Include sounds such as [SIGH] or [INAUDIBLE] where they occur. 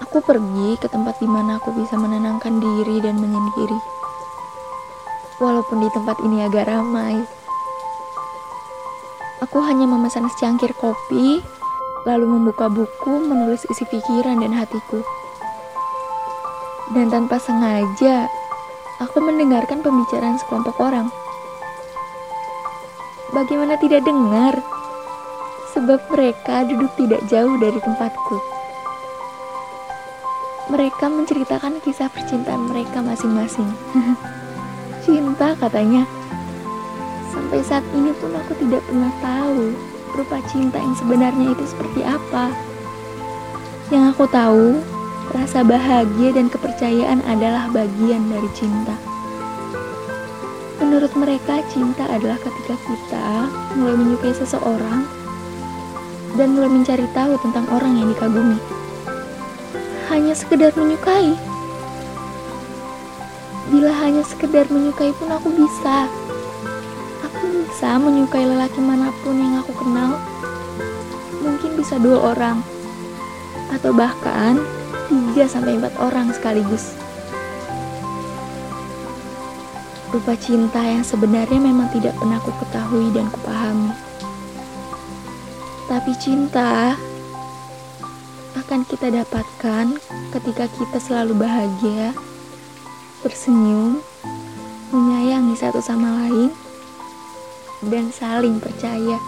Aku pergi ke tempat di mana aku bisa menenangkan diri dan menyendiri. Walaupun di tempat ini agak ramai. Aku hanya memesan secangkir kopi, lalu membuka buku, menulis isi pikiran dan hatiku. Dan tanpa sengaja, aku mendengarkan pembicaraan sekelompok orang. Bagaimana tidak dengar? Sebab mereka duduk tidak jauh dari tempatku. Mereka menceritakan kisah percintaan mereka masing-masing. [LAUGHS] Cinta katanya. Sampai saat ini pun aku tidak pernah tahu rupa cinta yang sebenarnya itu seperti apa. Yang aku tahu, rasa bahagia dan kepercayaan adalah bagian dari cinta. Menurut mereka, cinta adalah ketika kita mulai menyukai seseorang dan mulai mencari tahu tentang orang yang dikagumi. Hanya sekedar menyukai. Bila hanya sekedar menyukai pun aku bisa bisa menyukai lelaki mana pun yang aku kenal. Mungkin bisa dua orang, atau bahkan tiga sampai empat orang sekaligus. Rupa cinta yang sebenarnya memang tidak pernah aku ketahui dan kupahami. Tapi cinta akan kita dapatkan ketika kita selalu bahagia, tersenyum, menyayangi satu sama lain, dan saling percaya.